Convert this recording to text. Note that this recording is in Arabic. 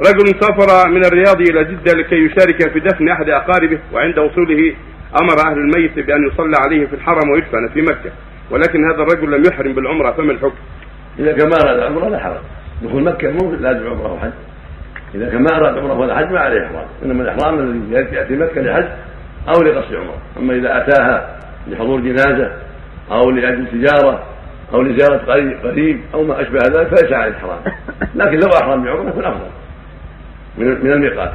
رجل سافر من الرياض إلى جدة لكي يشارك في دفن أحد أقاربه وعند وصوله أمر أهل الميت بأن يصلى عليه في الحرم ويدفن في مكة. ولكن هذا الرجل لم يحرم بالعمرة فما الحكم؟ إذا كان ما أراد عمره لا حرج دخول مكة مو لازم عمرة وحج إذا كان ما أراد عمرة ولا حج ما عليه إحرام. إنما الإحرام الذي ياتي مكة لحج أو لقصد عمرة. أما إذا أتاها لحضور جنازة أو لأجل تجارة أو لزيارة قريب أو ما أشبه ذلك فليس عليه إحرام. لكن لو أحرم بعمرة يكون افضل من الميقات